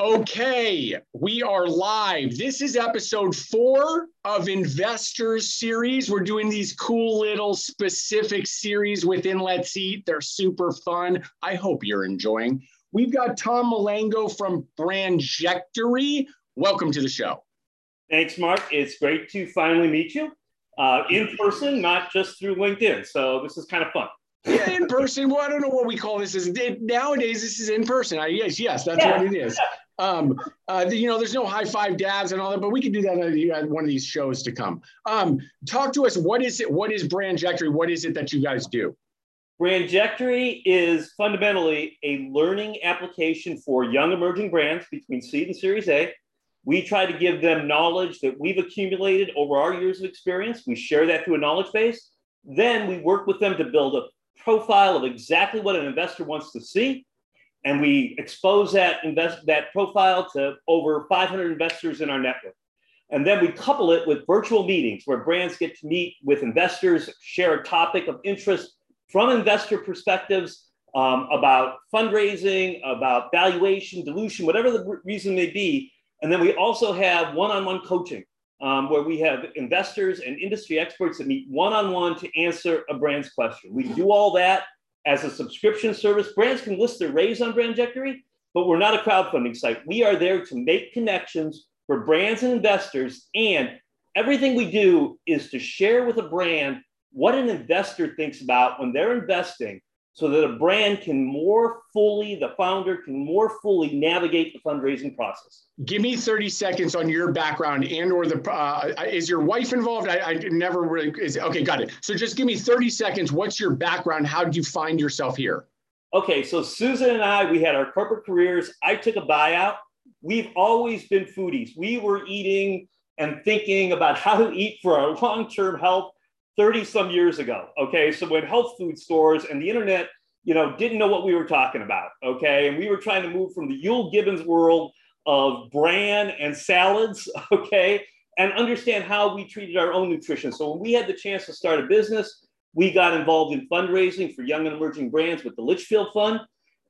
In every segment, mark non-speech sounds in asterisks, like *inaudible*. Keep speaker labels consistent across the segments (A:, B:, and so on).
A: Okay, we are live. This is episode four of Investors Series. We're doing these cool little specific series within Let's Eat. They're super fun. I hope you're enjoying. We've got Tom Malango from Brandjectory. Welcome to the show.
B: Thanks, Mark. It's great to finally meet you uh, in person, not just through LinkedIn. So this is kind of fun
A: yeah, in person. Well, I don't know what we call this. Is nowadays this is in person. I yes, yes, that's yeah. what it is. Um, uh, you know, there's no high five dabs and all that, but we can do that on one of these shows to come. Um, talk to us. What is it? What is Brandjectory? What is it that you guys do?
B: Brandjectory is fundamentally a learning application for young emerging brands between seed and Series A. We try to give them knowledge that we've accumulated over our years of experience. We share that through a knowledge base. Then we work with them to build a profile of exactly what an investor wants to see. And we expose that invest that profile to over 500 investors in our network. And then we couple it with virtual meetings where brands get to meet with investors, share a topic of interest from investor perspectives um, about fundraising, about valuation, dilution, whatever the reason may be. And then we also have one on one coaching um, where we have investors and industry experts that meet one on one to answer a brand's question. We do all that as a subscription service. Brands can list their raise on Brandjectory, but we're not a crowdfunding site. We are there to make connections for brands and investors. And everything we do is to share with a brand what an investor thinks about when they're investing so that a brand can more fully, the founder can more fully navigate the fundraising process.
A: Give me 30 seconds on your background and or the, uh, is your wife involved? I, I never really, is, okay, got it. So just give me 30 seconds. What's your background? How did you find yourself here?
B: Okay, so Susan and I, we had our corporate careers. I took a buyout. We've always been foodies. We were eating and thinking about how to eat for our long-term health 30 some years ago. Okay. So when health food stores and the internet, you know, didn't know what we were talking about. Okay. And we were trying to move from the Euell Gibbons world of bran and salads. *laughs* Okay. And understand how we treated our own nutrition. So when we had the chance to start a business, we got involved in fundraising for young and emerging brands with the Litchfield Fund.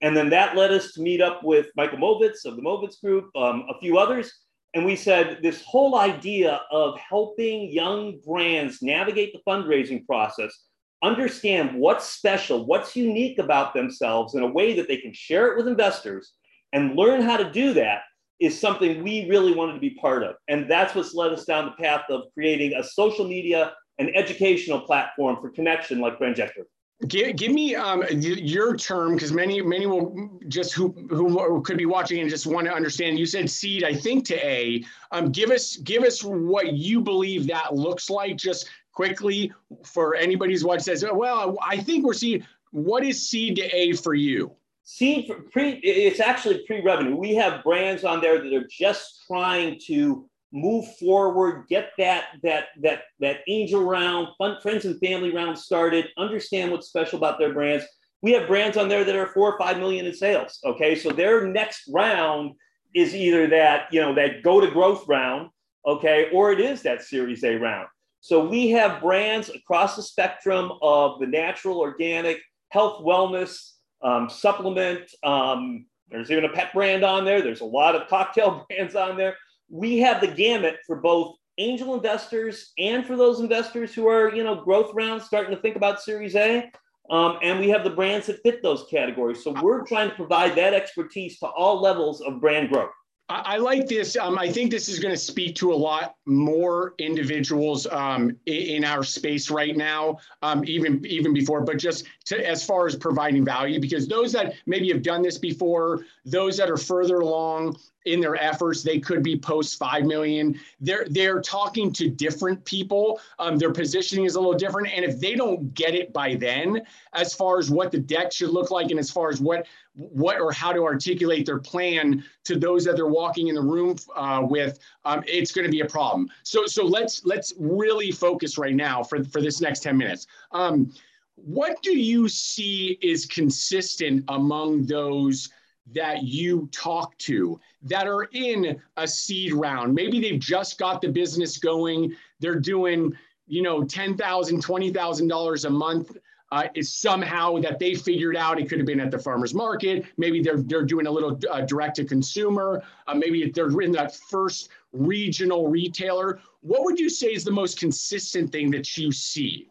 B: And then that led us to meet up with Michael Movitz of the Movitz Group, um, a few others. And we said this whole idea of helping young brands navigate the fundraising process, understand what's special, what's unique about themselves in a way that they can share it with investors and learn how to do that is something we really wanted to be part of. And that's what's led us down the path of creating a social media and educational platform for connection like Brandjectory.
A: Give, give me um, your term because many many will just who who could be watching and just want to understand. You said seed, I think to A. Um, give us give us what you believe that looks like, just quickly for anybody who's watching. Says, well, I think we're seeing. What is seed to A for you?
B: Seed for pre. It's actually pre-revenue. We have brands on there that are just trying to move forward, get that that that that angel round, fun, friends and family round started, understand what's special about their brands. We have brands on there that are four or five million in sales. Okay, so their next round is either that you know that go to growth round, okay, or it is that Series A round. So we have brands across the spectrum of the natural, organic, health, wellness, um, supplement. Um, there's even a pet brand on there. There's a lot of cocktail *laughs* brands on there we have the gamut for both angel investors and for those investors who are, you know, growth rounds starting to think about Series A. Um, and we have the brands that fit those categories. So we're trying to provide that expertise to all levels of brand growth.
A: I, like this. Um, I think this is going to speak to a lot more individuals um, in, our space right now, um, even even before. But just to, as far as providing value, because those that maybe have done this before, those that are further along in their efforts, they could be post five million. They're they're talking to different people. Um, their positioning is a little different, and if they don't get it by then, as far as what the deck should look like, and as far as what what or how to articulate their plan to those that they're walking in the room uh, with, um, it's going to be a problem. So so let's let's really focus right now for for this next ten minutes. Um, what do you see is consistent among those that you talk to that are in a seed round? Maybe they've just got the business going. They're doing, you know, $10,000, $20,000 a month uh, is somehow that they figured out it could have been at the farmer's market. Maybe they're, they're doing a little uh, direct to consumer. Uh, maybe they're in that first regional retailer. What would you say is the most consistent thing that you see?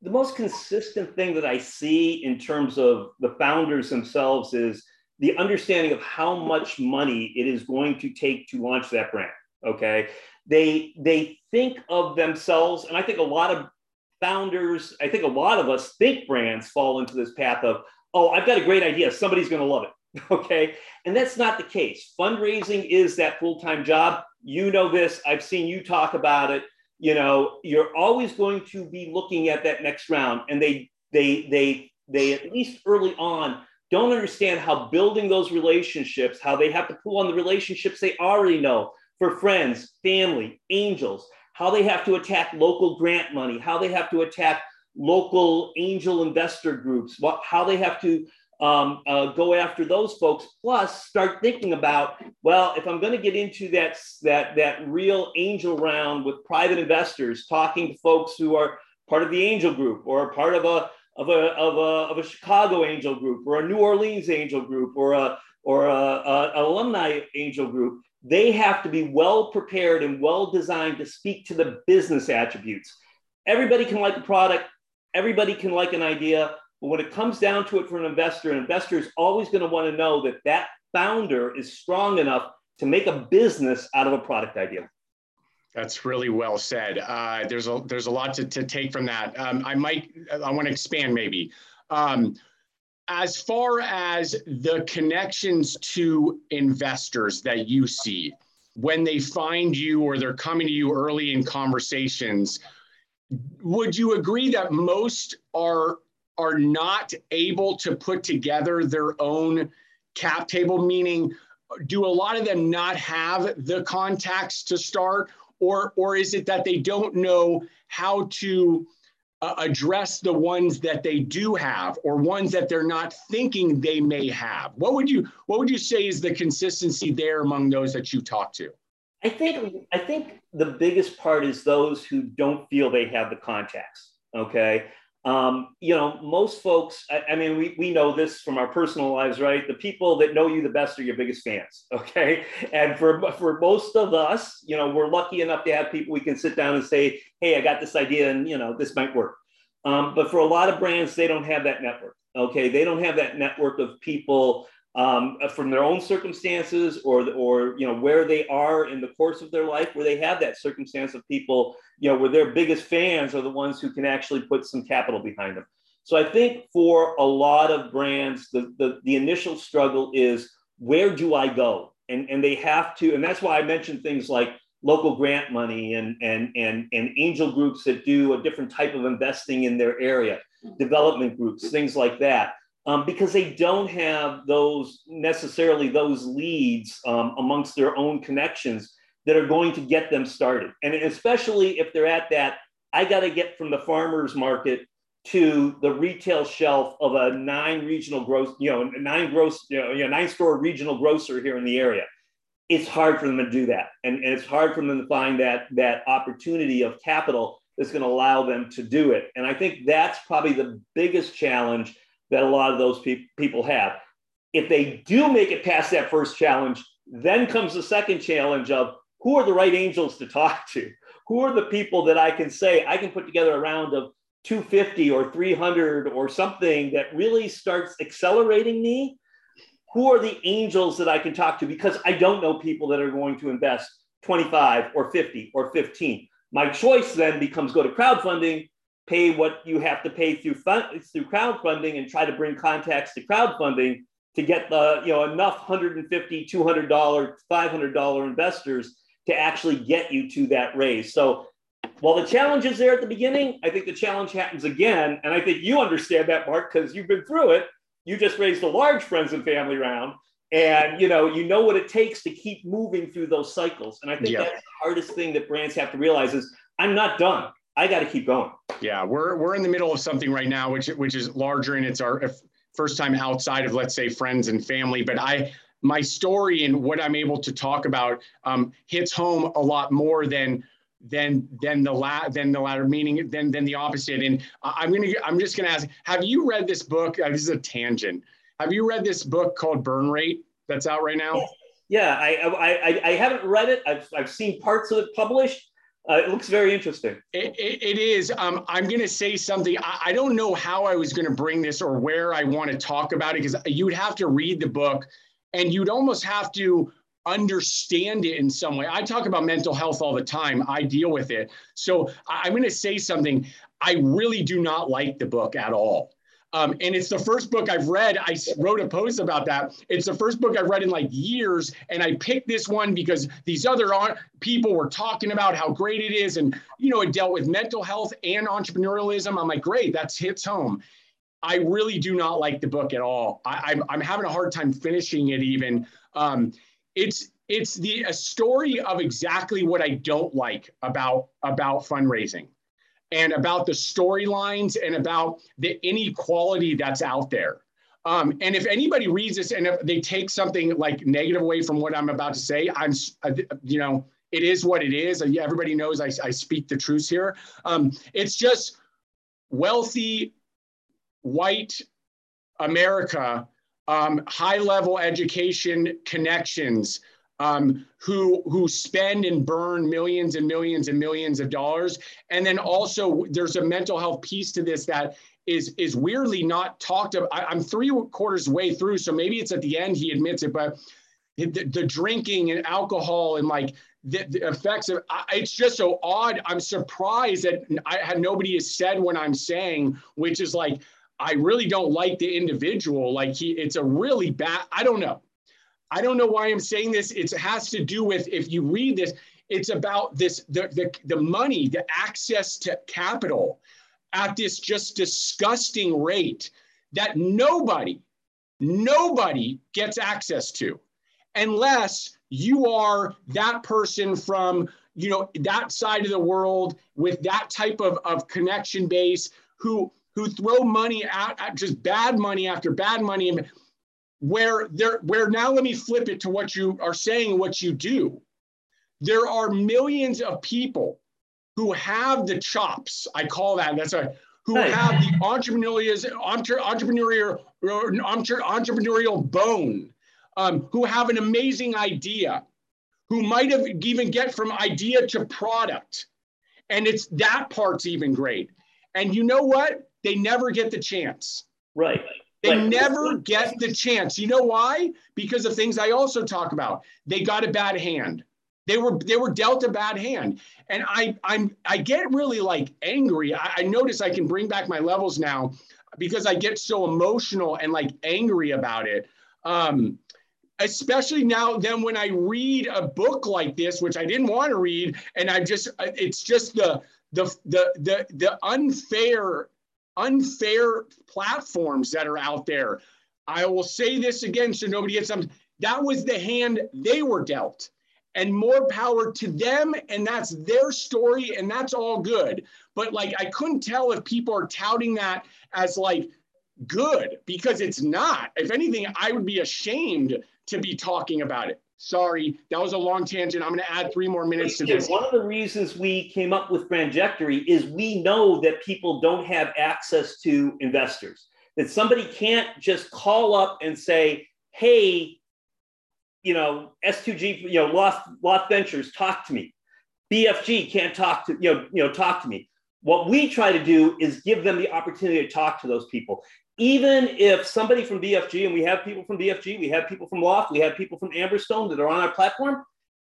B: The most consistent thing that I see in terms of the founders themselves is the understanding of how much money it is going to take to launch that brand. Okay. They they think of themselves, and I think a lot of founders, I think a lot of us think brands fall into this path of, oh, I've got a great idea. Somebody's going to love it. *laughs* Okay. And that's not the case. Fundraising is that full time job. You know this. I've seen you talk about it. You know, you're always going to be looking at that next round. And they, they, they, they, at least early on, don't understand how building those relationships, how they have to pull on the relationships they already know for friends, family, angels, how they have to attack local grant money, how they have to attack local angel investor groups, what, how they have to um, uh, go after those folks. Plus, start thinking about well, if I'm going to get into that that that real angel round with private investors, talking to folks who are part of the angel group or part of a of a, of a, of a Chicago angel group or a New Orleans angel group or a or a, a, an alumni angel group they have to be well prepared and well designed to speak to the business attributes. Everybody can like a product, everybody can like an idea, but when it comes down to it for an investor, an investor is always going to want to know that that founder is strong enough to make a business out of a product idea.
A: That's really well said. Uh, there's a there's a lot to, to take from that. Um, I might I want to expand maybe. Um, as far as the connections to investors that you see when they find you or they're coming to you early in conversations would you agree that most are are not able to put together their own cap table meaning do a lot of them not have the contacts to start or or is it that they don't know how to uh, address the ones that they do have or ones that they're not thinking they may have? What would you what would you say is the consistency there among those that you talk to?
B: I think i think the biggest part is those who don't feel they have the contacts okay um, you know most folks I, I, mean we, we know this from our personal lives right? The people that know you the best are your biggest fans *laughs* okay? And for for most of us you know we're lucky enough to have people we can sit down and say hey i got this idea and you know this might work. Um, but for a lot of brands they don't have that network okay? They don't have that network of people um, from their own circumstances or, or you know where they are in the course of their life where they have that circumstance of people you know where their biggest fans are the ones who can actually put some capital behind them. So i think for a lot of brands the, the, the initial struggle is where do i go? And, and they have to and that's why i mentioned things like local grant money and, and, and, and angel groups that do a different type of investing in their area development groups things like that um, because they don't have those necessarily those leads um, amongst their own connections that are going to get them started. And especially if they're at that, I got to get from the farmer's market to the retail shelf of a nine regional gross, you know, nine gross, you know, nine store regional grocer here in the area. It's hard for them to do that. And, and it's hard for them to find that, that opportunity of capital that's going to allow them to do it. And I think that's probably the biggest challenge that a lot of those pe- people have. If they do make it past that first challenge, then comes the second challenge of who are the right angels to talk to? Who are the people that I can say I can put together a round of 250 or 300 or something that really starts accelerating me? Who are the angels that I can talk to? Because I don't know people that are going to invest 25 or 50 or 15. My choice then becomes go to crowdfunding pay what you have to pay through fund, through crowdfunding and try to bring contacts to crowdfunding to get the you know enough 150 $200 $500 investors to actually get you to that raise. So while the challenge is there at the beginning i think the challenge happens again. And i think you understand that mark because you've been through it. You just raised a large friends and family round and you know you know what it takes to keep moving through those cycles. And i think that's the hardest thing that brands have to realize is i'm not done I got to keep going.
A: Yeah, we're we're in the middle of something right now, which which is larger, and it's our first time outside of let's say friends and family. But I my story and what I'm able to talk about um, hits home a lot more than than than the la- than the latter meaning than than the opposite and i'm gonna i'm just gonna ask have you read this book uh, this is a tangent have you read this book called burn rate that's out right now
B: yeah i i i, haven't read it i've, I've seen parts of it published uh, it looks very interesting.
A: it, it, it is. Um, I'm going to say something. I, I don't know how I was going to bring this or where I want to talk about it because you'd have to read the book and you'd almost have to understand it in some way. I talk about mental health all the time. I deal with it. So I'm going to say something. I really do not like the book at all. Um, and it's the first book I've read. I wrote a post about that. It's the first book I've read in like years. And I picked this one because these other people were talking about how great it is. And, you know, it dealt with mental health and entrepreneurialism. I'm like, great, that's hits home. I really do not like the book at all. I, am I'm, I'm having a hard time finishing it even. Um, it's it's the a story of exactly what I don't like about about fundraising and about the storylines and about the inequality that's out there. Um, and if anybody reads this and if they take something like negative away from what I'm about to say, I'm, uh, you know, it is what it is. Everybody knows I, I speak the truth here. Um, it's just wealthy, white America um, high level education connections um, who who spend and burn millions and millions and millions of dollars and then also there's a mental health piece to this that is is weirdly not talked about I, am three quarters way through so maybe it's at the end he admits it but the, the drinking and alcohol and like the, the effects of it's just so odd i'm surprised that i had nobody has said what i'm saying which is like I really don't like the individual. Like he, it's a really bad. I don't know. I don't know why I'm saying this. It has to do with if you read this, it's about this the the, the money, the access to capital at this just disgusting rate that nobody, nobody gets access to, unless you are that person from you know that side of the world with that type of, of connection base who who throw money at just bad money after bad money where there where now let me flip it to what you are saying what you do. There are millions of people who have the chops. I call that that's a who have the entrepreneurial entrepreneurial entrepreneurial bone um, who have an amazing idea who might have even get from idea to product. And it's that part's even great. And you know what? They never get the chance.
B: Right.
A: They right. never get the chance. You know why? Because of things I also talk about. They got a bad hand. They were they were dealt a bad hand, and I I'm I get really like angry. I, I notice I can bring back my levels now because I get so emotional and like angry about it. Um, especially now then when I read a book like this, which I didn't want to read, and I just it's just the the the the, the unfair unfair platforms that are out there. I will say this again so nobody gets something. That was the hand they were dealt. And more power to them. And that's their story. And that's all good. But like, I couldn't tell if people are touting that as like good because it's not. If anything, I would be ashamed to be talking about it. Sorry, that was a long tangent. I'm going to add three more minutes to this.
B: One of the reasons we came up with Brandjectory is we know that people don't have access to investors. That somebody can't just call up and say, "Hey, you know, S2G, you know, Loft, Loft Ventures, talk to me." BFG can't talk to you know, you know, talk to me. What we try to do is give them the opportunity to talk to those people even if somebody from BFG, and we have people from BFG, we have people from Loft, we have people from Amberstone that are on our platform,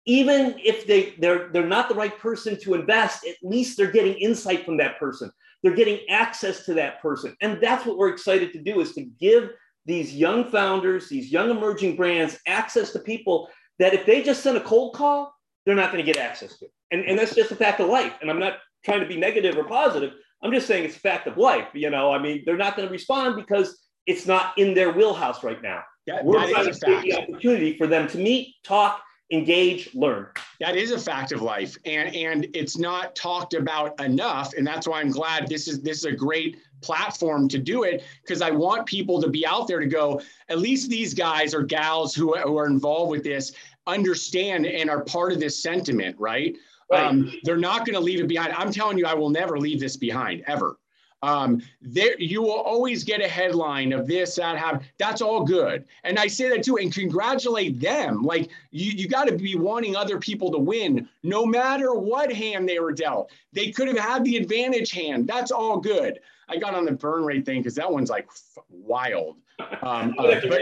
B: even if they, they're, they're not the right person to invest, at least they're getting insight from that person. They're getting access to that person. And that's what we're excited to do is to give these young founders, these young emerging brands access to people that if they just send a cold call, they're not going to get access to. And, and that's just a fact of life. And I'm not trying to be negative or positive. I'm just saying it's a fact of life. You know, I mean, they're not going to respond because it's not in their wheelhouse right now.
A: That, We're that trying to
B: create the opportunity for them to meet, talk, engage, learn.
A: That is a fact of life, and and it's not talked about enough, and that's why I'm glad this is this is a great platform to do it because I want people to be out there to go. At least these guys or gals who, who are involved with this understand and are part of this sentiment, right? Right. Um, they're not going to leave it behind. I'm telling you, I will never leave this behind ever. Um, there, you will always get a headline of this, that, have that's all good. And I say that too, and congratulate them. Like you, you got to be wanting other people to win, no matter what hand they were dealt. They could have had the advantage hand. That's all good. I got on the burn rate thing because that one's like wild. Um, *laughs* uh, but,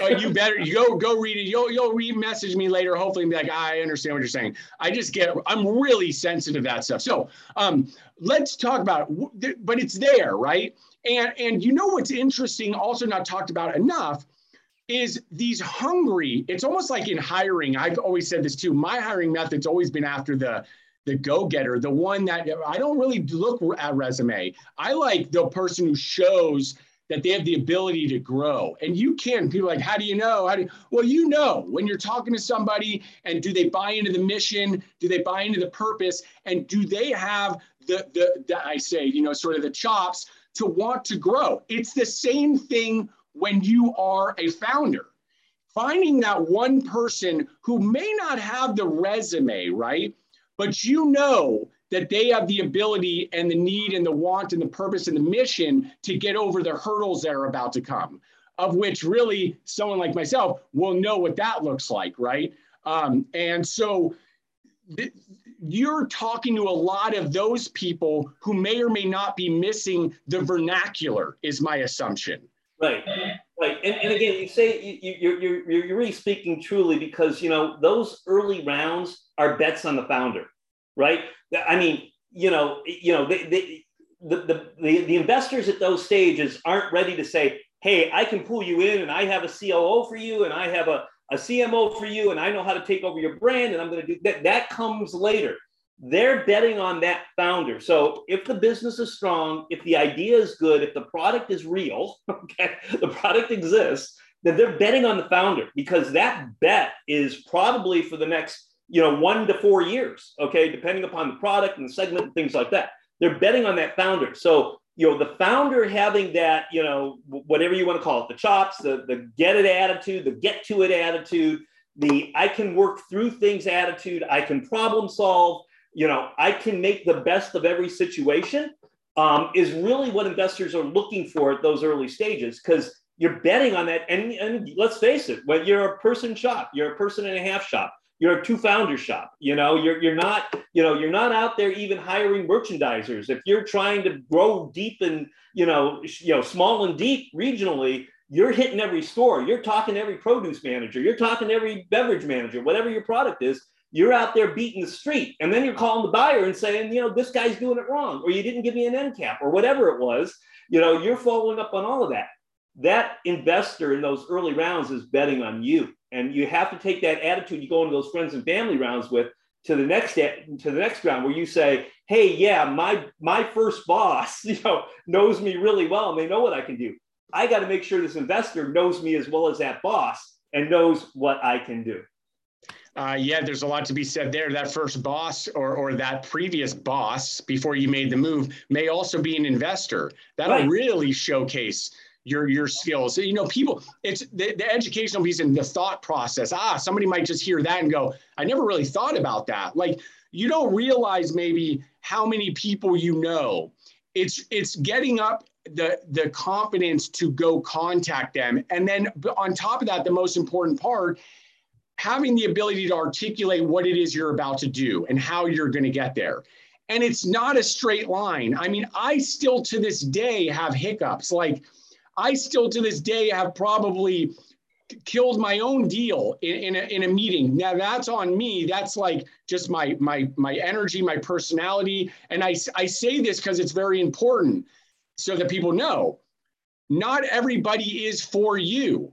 A: uh, you better you go go read it. You'll you'll read message me later. Hopefully, and be like, I understand what you're saying. I just get I'm really sensitive to that stuff. So um, let's talk about. But it's there, right? And and you know what's interesting, also not talked about enough, is these hungry. It's almost like in hiring. I've always said this too. My hiring method's always been after the the go-getter, the one that I don't really look at resume. I like the person who shows that they have the ability to grow. And you can. People like, how do you know? How do you? well, you know when you're talking to somebody and do they buy into the mission? Do they buy into the purpose? And do they have the the, the I say, you know, sort of the chops to want to grow? It's the same thing when you are a founder. Finding that one person who may not have the resume, right? But you know that they have the ability and the need and the want and the purpose and the mission to get over the hurdles that are about to come, of which really someone like myself will know what that looks like, right? Um, and so th- you're talking to a lot of those people who may or may not be missing the vernacular, is my assumption.
B: Right, right, and, and again, you say you, you're, you're you're really speaking truly because you know those early rounds are bets on the founder, right? I mean, you know, you know, they, the, the, the, the investors at those stages aren't ready to say, hey, I can pull you in and I have a COO for you and I have a, a CMO for you and I know how to take over your brand and I'm going to do that. That comes later. They're betting on that founder. So if the business is strong, if the idea is good, if the product is real, *laughs* okay, the product exists, then they're betting on the founder because that bet is probably for the next you know, one to four years, okay, depending upon the product and the segment and things like that. They're betting on that founder. So, you know, the founder having that, you know, whatever you want to call it, the chops, the, the get it attitude, the get to it attitude, the I can work through things attitude, I can problem solve, you know, I can make the best of every situation um, is really what investors are looking for at those early stages because you're betting on that. And, and let's face it, when you're a person shop, you're a person and a half shop you're a two founder shop you know? You're, you're not you know you're not out there even hiring merchandisers. If you're trying to grow deep and you know you know small and deep regionally you're hitting every store. You're talking to every produce manager. You're talking to every beverage manager whatever your product is. You're out there beating the street. And then you're calling the buyer and saying you know this guy's doing it wrong or you didn't give me an end cap or whatever it was. You know you're following up on all of that that investor in those early rounds is betting on you and you have to take that attitude you go into those friends and family rounds with to the next to the next round where you say hey yeah my my first boss *laughs* you know knows me really well and they know what i can do i got to make sure this investor knows me as well as that boss and knows what i can do
A: uh, yeah, there's a lot to be said there. That first boss or, or that previous boss before you made the move may also be an investor. That'll right. really showcase your your skills. You know, people, it's the, the educational piece and the thought process. Ah, somebody might just hear that and go, I never really thought about that. Like you don't realize maybe how many people you know. It's it's getting up the the confidence to go contact them. And then on top of that, the most important part, having the ability to articulate what it is you're about to do and how you're going to get there. And it's not a straight line. I mean, I still to this day have hiccups. Like I still to this day have probably killed my own deal in, in, a, in a meeting. Now that's on me. That's like just my my my energy, my personality. And I, I say this because it's very important so that people know not everybody is for you.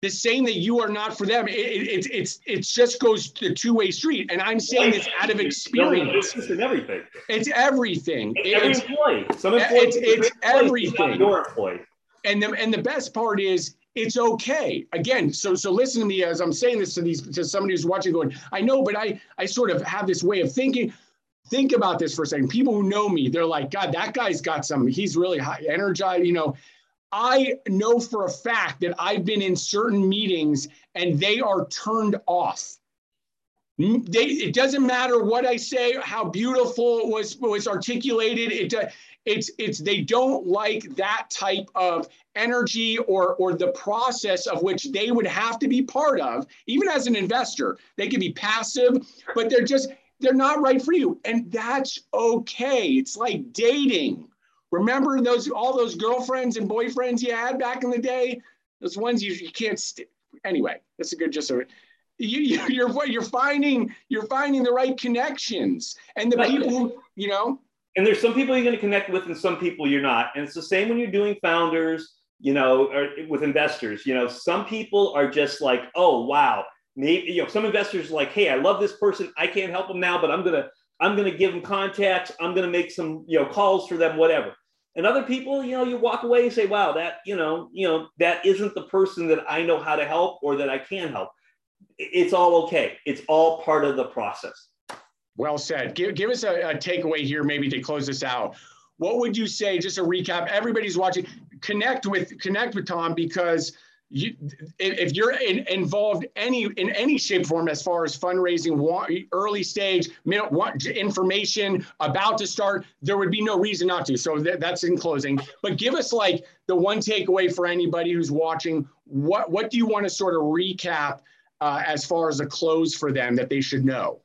A: The same that you are not for them. It, it, it's it's it just goes the two way street. And I'm saying this out of experience.
B: It's everything.
A: It's everything.
B: Every
A: it's,
B: employee.
A: Some employees, it's, it's everything. Your employee and the, and the best part is it's okay. Again so so listen to me as i'm saying this to these to somebody who's watching going i know but i i sort of have this way of thinking. Think about this for a second. People who know me they're like god that guy's got some he's really high energized you know. I know for a fact that i've been in certain meetings and they are turned off. They, it doesn't matter what I say, how beautiful it was was articulated. It it's it's they don't like that type of energy or or the process of which they would have to be part of. Even as an investor, they can be passive, but they're just they're not right for you, and that's okay. It's like dating. Remember those all those girlfriends and boyfriends you had back in the day? Those ones you, you can't. St- anyway, that's a good just a you, you're you're finding you're finding the right connections and the people who you know
B: and there's some people you're going to connect with and some people you're not. And it's the same when you're doing founders you know or with investors. You know some people are just like oh wow. Maybe you know some investors like hey i love this person. I can't help them now but i'm gonna i'm gonna give them contacts. I'm gonna make some you know calls for them whatever. And other people you know you walk away and say wow that you know you know that isn't the person that i know how to help or that i can help. It's all okay. It's all part of the process.
A: Well said. Give, give us a, a takeaway here, maybe to close this out. What would you say? Just a recap. Everybody's watching. Connect with connect with Tom because you, if you're in, involved any in any shape form as far as fundraising, early stage, information about to start, there would be no reason not to. So that, that's in closing. But give us like the one takeaway for anybody who's watching. What what do you want to sort of recap uh, as far as a close for them that they should know?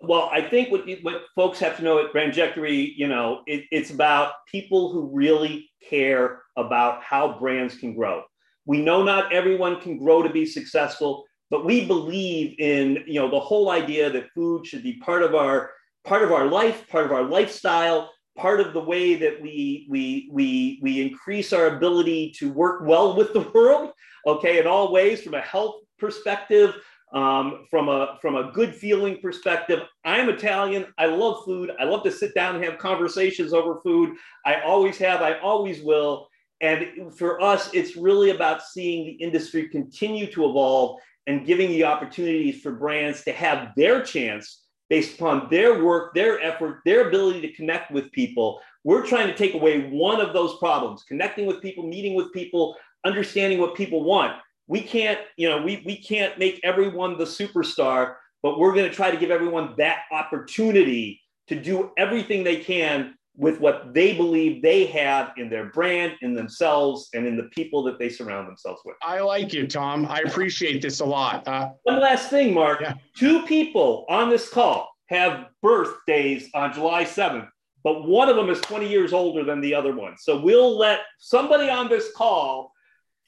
B: Well, I think what, what folks have to know at Brandjectory, you know, it, it's about people who really care about how brands can grow. We know not everyone can grow to be successful, but we believe in, you know, the whole idea that food should be part of our part of our life, part of our lifestyle, part of the way that we we we we increase our ability to work well with the *laughs* world okay in all ways from a health perspective, um, from a from a good feeling perspective. I'm Italian. I love food. I love to sit down and have conversations over food. I always have. I always will. And for us, it's really about seeing the industry continue to evolve and giving the opportunities for brands to have their chance based upon their work, their effort, their ability to connect with people. We're trying to take away one of those problems connecting with people, meeting with people, understanding what people want we can't, you know, we, we can't make everyone the superstar, but we're going to try to give everyone that opportunity to do everything they can with what they believe they have in their brand, in themselves, and in the people that they surround themselves with.
A: I like you, Tom. I appreciate this a lot. Uh,
B: One last thing, Mark. Yeah. Two people on this call have birthdays on July 7th, but one of them is 20 years older than the other one. So we'll let somebody on this call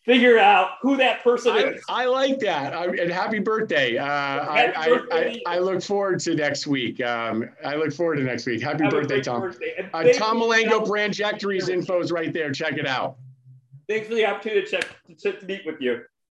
B: figure out who that person
A: I,
B: is.
A: I like that. I, and happy birthday. Uh, happy I, birthday. I, I, look forward to next week. Um, I look forward to next week. Happy birthday, Tom. Birthday. Uh, Tom Malengo, Brandjectory's info is right there. Check it out.
B: Thanks for the opportunity to, check, to, to meet with you.